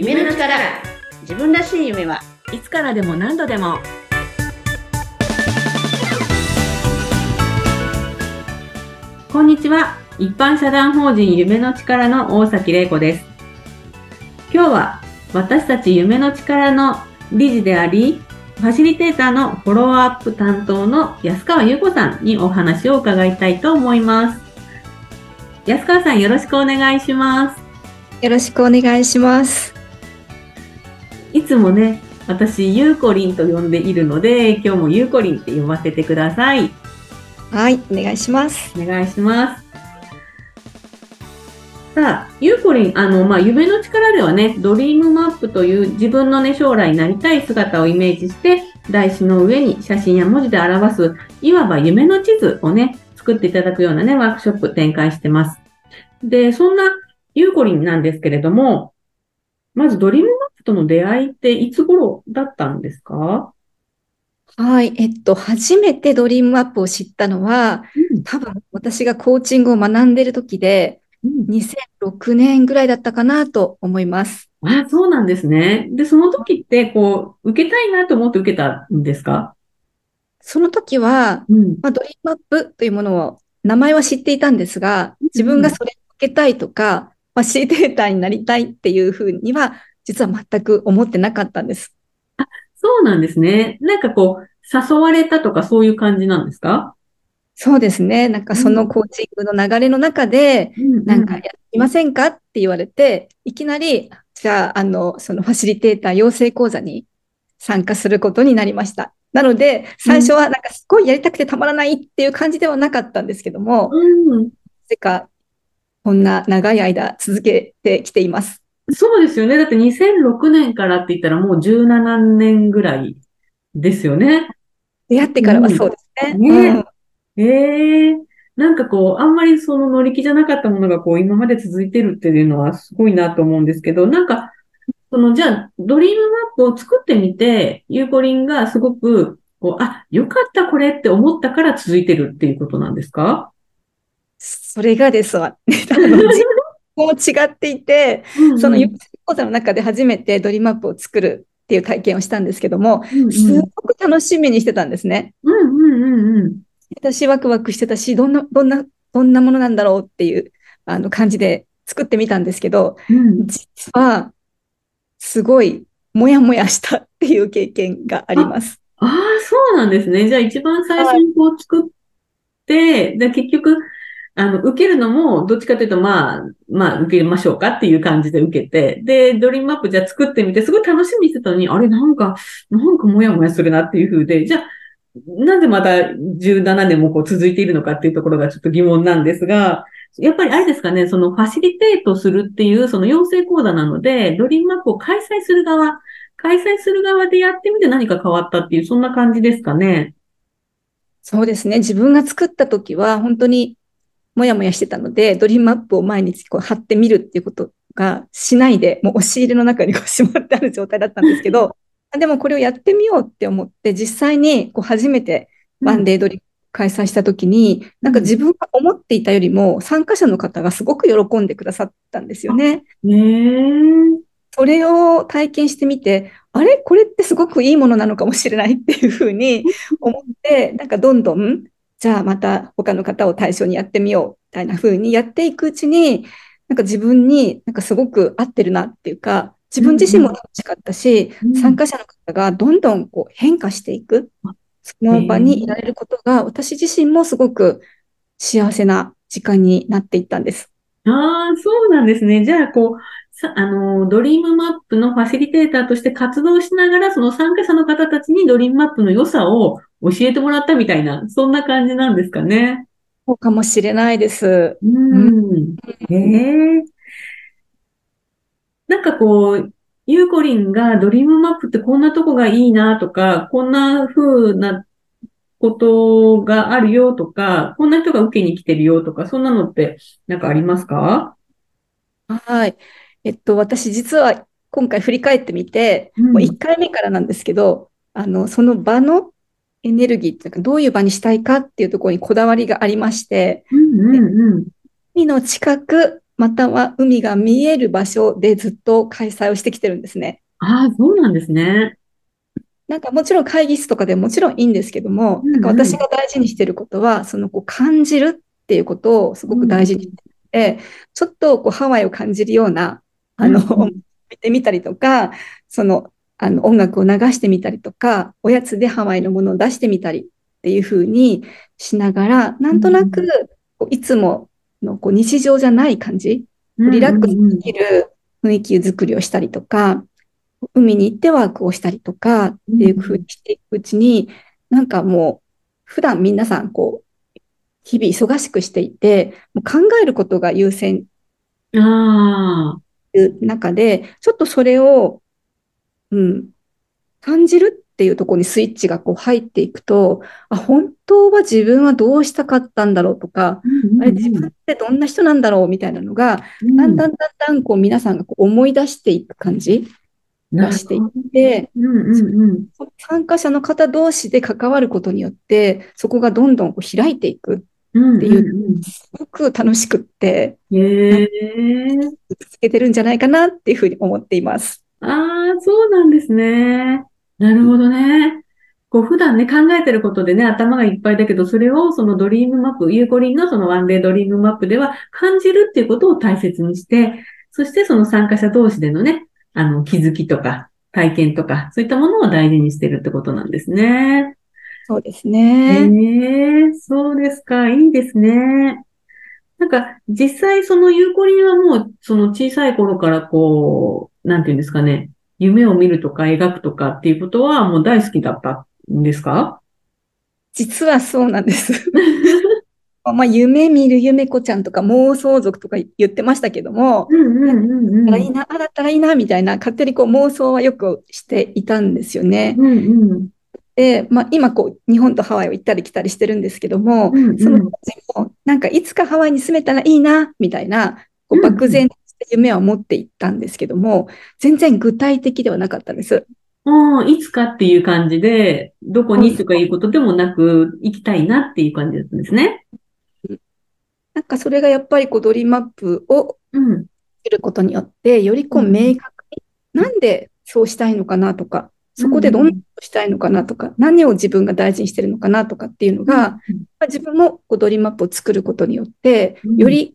夢の力。自分らしい夢はいつからでも何度でも。こんにちは。一般社団法人夢の力の大崎玲子です。今日は私たち夢の力の理事でありファシリテーターのフォローアップ担当の安川優子さんにお話を伺いたいと思います。安川さんよろしくお願いします。よろしくお願いします。いつもね、私、ゆうこりんと呼んでいるので、今日もゆうこりんって呼ばせてください。はい、お願いします。お願いします。さあ、ゆうこりん、あの、まあ、夢の力ではね、ドリームマップという自分のね、将来になりたい姿をイメージして、台紙の上に写真や文字で表す、いわば夢の地図をね、作っていただくようなね、ワークショップ展開してます。で、そんなゆうこりんなんですけれども、まずドリームマップとの出会いっていつ頃だったんですか？はい、えっと、初めてドリームマップを知ったのは、うん多分私がコーチングを学んでる時で、うん2006年ぐらいだったかなと思います。あ、そうなんですね。で、その時って、こう、受けたいなと思って受けたんですか？その時は、うん。まあ、ドリームアップというものを、名前は知っていたんですが、自分がそれを受けたいとか、ファシリテーターになりたいっていうふうには、実は全く思ってなかったんです。そうなんですね。なんかこう、誘われたとかそういう感じなんですか？そうですね。なんかそのコーチングの流れの中で、うんなんかやりませんかって言われて、いきなり、じゃあ、あの、そのファシリテーター養成講座に参加することになりました。なので、最初はなんかすごいやりたくてたまらないっていう感じではなかったんですけども、なうん。ぜか、こんな長い間続けてきています。そうですよね。だって2006年からって言ったらもう17年ぐらいですよね。出会ってからはそうですね。ねうんええなんかこう、あんまりその乗り気じゃなかったものがこう、今まで続いてるっていうのはすごいなと思うんですけど、なんか、その、じゃあ、ドリームマップを作ってみて、ゆうこりんがすごく、こう、あ、よかったこれって思ったから続いてるっていうことなんですか？それがですわ。も違っていて、そのうん養成講座の中で初めてドリームマップを作るっていう体験をしたんですけども、うんすごく楽しみにしてたんですね。うんうんうんうん。私ワクワクしてたし、どんな、どんな、どんなものなんだろうっていうあの感じで作ってみたんですけど、うん実はすごいもやもやしたっていう経験があります。ああ、そうなんですね。じゃあ一番最初にこう作って、で結局、あの、受けるのも、どっちかというと、まあ、まあ、受けましょうかっていう感じで受けて、で、ドリームマップじゃ作ってみて、すごい楽しみにしてたのに、あれ、なんか、なんかもやもやするなっていう風で、じゃあ、なぜまた17年もこう続いているのかっていうところがちょっと疑問なんですが、やっぱりあれですかね、そのファシリテートするっていう、その養成講座なので、ドリームマップを開催する側、開催する側でやってみて何か変わったっていう、そんな感じですかね。そうですね。自分が作った時は本当にもやもやしてたので、ドリームマップを毎日こう貼ってみるっていうことがしないで、もう押し入れの中にこうしまってある状態だったんですけど、あでもこれをやってみようって思って、実際にこう初めてワンデードリーム開催した時に、なんか自分が思っていたよりも参加者の方がすごく喜んでくださったんですよね。それを体験してみて、あれ？これってすごくいいものなのかもしれないっていうふうに思って、なんかどんどん、じゃあまた他の方を対象にやってみようみたいなふうにやっていくうちに、なんか自分になんかすごく合ってるなっていうか、自分自身も楽しかったし、うん参加者の方がどんどんこう変化していく、その場にいられることが、私自身もすごく幸せな時間になっていったんです。ああ、そうなんですね。じゃあ、こう、さ、あの、ドリームマップのファシリテーターとして活動しながら、その参加者の方たちにドリームマップの良さを教えてもらったみたいな、そんな感じなんですかね。そうかもしれないです。うん。へえ。なんかこう、ゆうこりんがドリームマップってこんなとこがいいなとか、こんな風なことがあるよとか、こんな人が受けに来てるよとか、そんなのってなんかありますか？はい。えっと、私実は今回振り返ってみて、うんもう1回目からなんですけど、あの、その場のエネルギーっていうか、どういう場にしたいかっていうところにこだわりがありまして、うんうんうん。海の近くまたは海が見える場所でずっと開催をしてきてるんですね。ああ、そうなんですね。なんかもちろん会議室とかでもちろんいいんですけども、うんうんなんか私が大事にしてることは、そのこう感じるっていうことをすごく大事にしてて、ちょっとこうハワイを感じるような、あの、うんうん 見てみたりとか、その、あの音楽を流してみたりとか、おやつでハワイのものを出してみたりっていう風にしながら、なんとなくいつものこう日常じゃない感じ、リラックスできる雰囲気作りをしたりとか、海に行ってワークをしたりとかっていう風にしていくうちに、なんかもう普段皆さんこう、日々忙しくしていて、もう考えることが優先ああ、いう中で、ちょっとそれを、うん、感じるっていうところにスイッチがこう入っていくと、あ、本当は自分はどうしたかったんだろうとか、あれ自分ってどんな人なんだろうみたいなのが、だんだんだんだんこう皆さんがこう思い出していく感じがしていって、うんうんうん。参加者の方同士で関わることによって、そこがどんどんこう開いていくうんっていう、すごく楽しくって。続けてるんじゃないかなっていうふうに思っています。ああ、そうなんですね。なるほどね。こう普段ね、考えてることでね、頭がいっぱいだけど、それをそのドリームマップ、ゆうこりんのそのワンデードリームマップでは感じるっていうことを大切にして、そしてその参加者同士でのね、あの、気づきとか、体験とか、そういったものを大事にしてるってことなんですね。そうですえね。えそうですか。いいですね。なんか、実際そのゆうこりんはもう、その小さい頃からこう、なんていうんですかね、夢を見るとか描くとかっていうことはもう大好きだったんですか？実はそうなんです。まあ、夢見る夢子ちゃんとか妄想族とか言ってましたけども。あらいいな、あだったらいいな、みたいな、勝手にこう妄想はよくしていたんですよね。うんうん。で、まあ、今こう、日本とハワイを行ったり来たりしてるんですけども、うんうんその当時も、なんかいつかハワイに住めたらいいな、みたいな、こう漠然と夢は持っていったんですけども、全然具体的ではなかったです。ああ、いつかっていう感じで、どこにとかいうことでもなく、行きたいなっていう感じだったんですね。なんかそれがやっぱりこうドリームマップをうん。することによって、よりこううん明確に、なんでそうしたいのかなとか、そこでどんなことしたいのかなとか、何を自分が大事にしてるのかなとかっていうのが、まあ自分もこうドリームマップを作ることによって、うんより、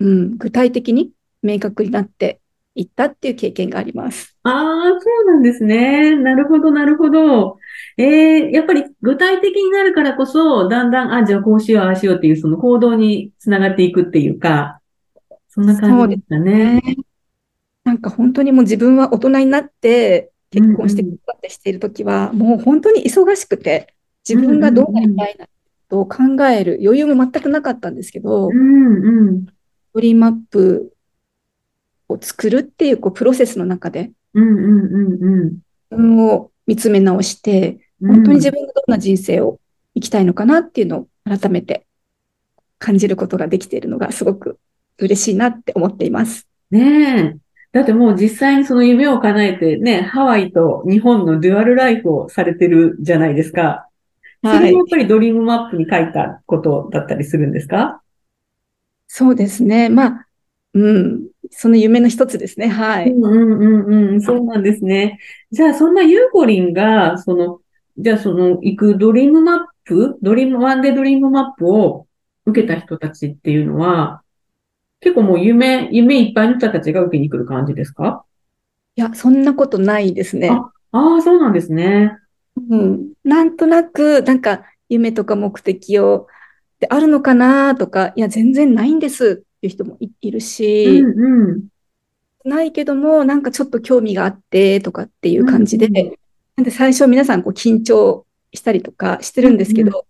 うん、具体的に明確になっていったっていう経験があります。ああ、そうなんですね。なるほど、なるほど。ええやっぱり具体的になるからこそ、だんだん、あ、じゃあこうしよう、ああしようっていう、その行動につながっていくっていうか、そんな感じですかね。なんか本当にもう自分は大人になって結婚してうんうん子育てしているときは、もう本当に忙しくて、自分がどうなりたいなと考える余裕も全くなかったんですけど、うん、うん、ドリームマップを作るっていうこうプロセスの中でうん、うん、うん、うん。自分を見つめ直して、うん本当に自分がどんな人生を生きたいのかなっていうのを改めて感じることができているのがすごく嬉しいなって思っています。ねえ。だってもう実際にその夢を叶えてね、ハワイと日本のデュアルライフをされてるじゃないですか。それもやっぱりドリームマップに書いたことだったりするんですか？そうですね。まあ、うん、その夢の一つですね。はい。うんうんうんうん、そうなんですね。じゃあ、そんなゆうこりんが、その、じゃあ、その、行くドリームマップ、ドリーム、ワンデードリームマップを受けた人たちっていうのは、結構もう夢、夢いっぱいの人たちが受けに来る感じですか？いや、そんなことないですね。あああ、そうなんですね。うん、なんとなく、なんか、夢とか目的を、であるのかなとか、いや、全然ないんですいう人もい、いるうし、んうん。ないけども、なんかちょっと興味があってとかっていう感じで、うんうん。なんで最初皆さんこう緊張したりとかしてるんですけうんど、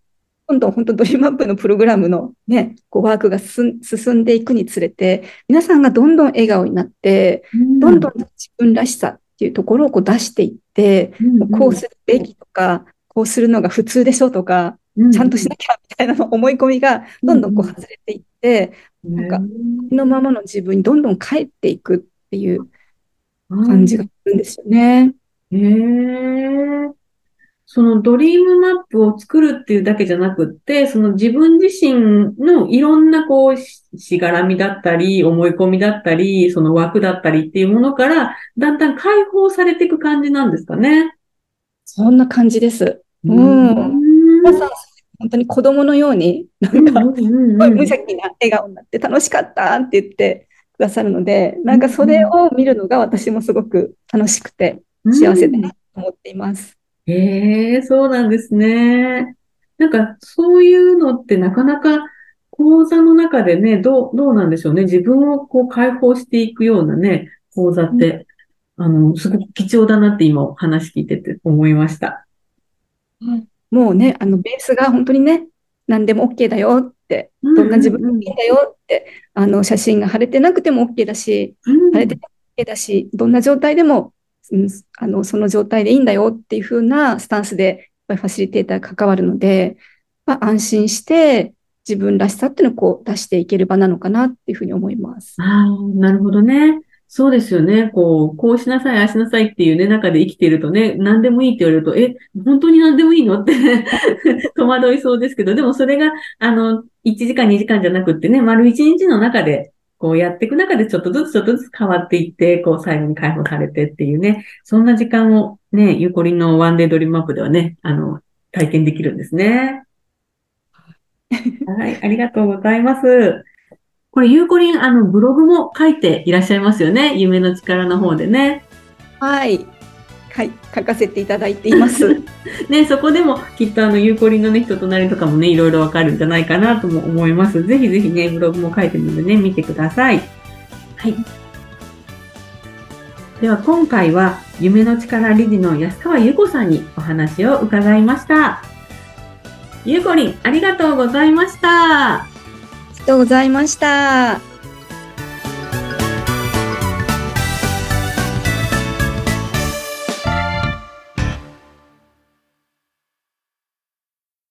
今度本当ドリームマップのプログラムのね、こうワークが進んでいくにつれて、皆さんがどんどん笑顔になって、どんどん自分らしさっていうところをこう出していって、うん。うんこうするべきとか、こうするのが普通でしょとか、ちゃんとしなきゃみたいなの思い込みがどんどんこう外れていって、なんかのままの自分にどんどん帰っていくっていう感じがするんですよね。へえ。そのドリームマップを作るっていうだけじゃなくって、その自分自身のいろんなこう、ししがらみだったり、思い込みだったり、その枠だったりっていうものから、だんだん解放されていく感じなんですかね。そんな感じです。うんうん皆さん、本当に子供のように、なんか、無邪気な笑顔になって楽しかったって言ってくださるので、なんかそれを見るのが私もすごく楽しくて幸せだなと思っています。へえ、そうなんですね。なんか、そういうのってなかなか講座の中でね、どう、どうなんでしょうね。自分をこう解放していくようなね、講座って、あの、すごく貴重だなって今お話聞いてて思いました。もうね、あのベースが本当にね、何でも OK だよって、どんな自分でもいいんだよって、あの写真が晴れてなくても OK だし、うん晴れても OK だし、どんな状態でも、うん、あのその状態でいいんだよっていう風なスタンスでやっぱりファシリテーターが関わるので、まあ、安心して自分らしさっていうのをこう出していける場なのかなっていうふうに思います。ああ、なるほどね。そうですよね。こう、こうしなさい、ああしなさいっていうね、中で生きているとね、何でもいいって言われると、え、本当に何でもいいの？って 戸惑いそうですけど、でもそれが、あの、1時間、2時間じゃなくってね、丸1日の中で、こうやっていく中でちょっとずつちょっとずつ変わっていって、こう最後に解放されてっていうね、そんな時間をね、ゆうこりんのワンデードリームマップではね、あの、体験できるんですね。はい、ありがとうございます。これ、ゆうこりん、あの、ブログも書いていらっしゃいますよね。夢の力の方でね。はい。はい。書かせていただいています。ね、そこでもきっとあの、ゆうこりんのね、人となりとかもね、いろいろわかるんじゃないかなとも思います。ぜひぜひね、ブログも書いてみるのでね、見てください。はい。では、今回は、夢の力理事の安川優子さんにお話を伺いました。ゆうこりん、ありがとうございました。ありがとうございました。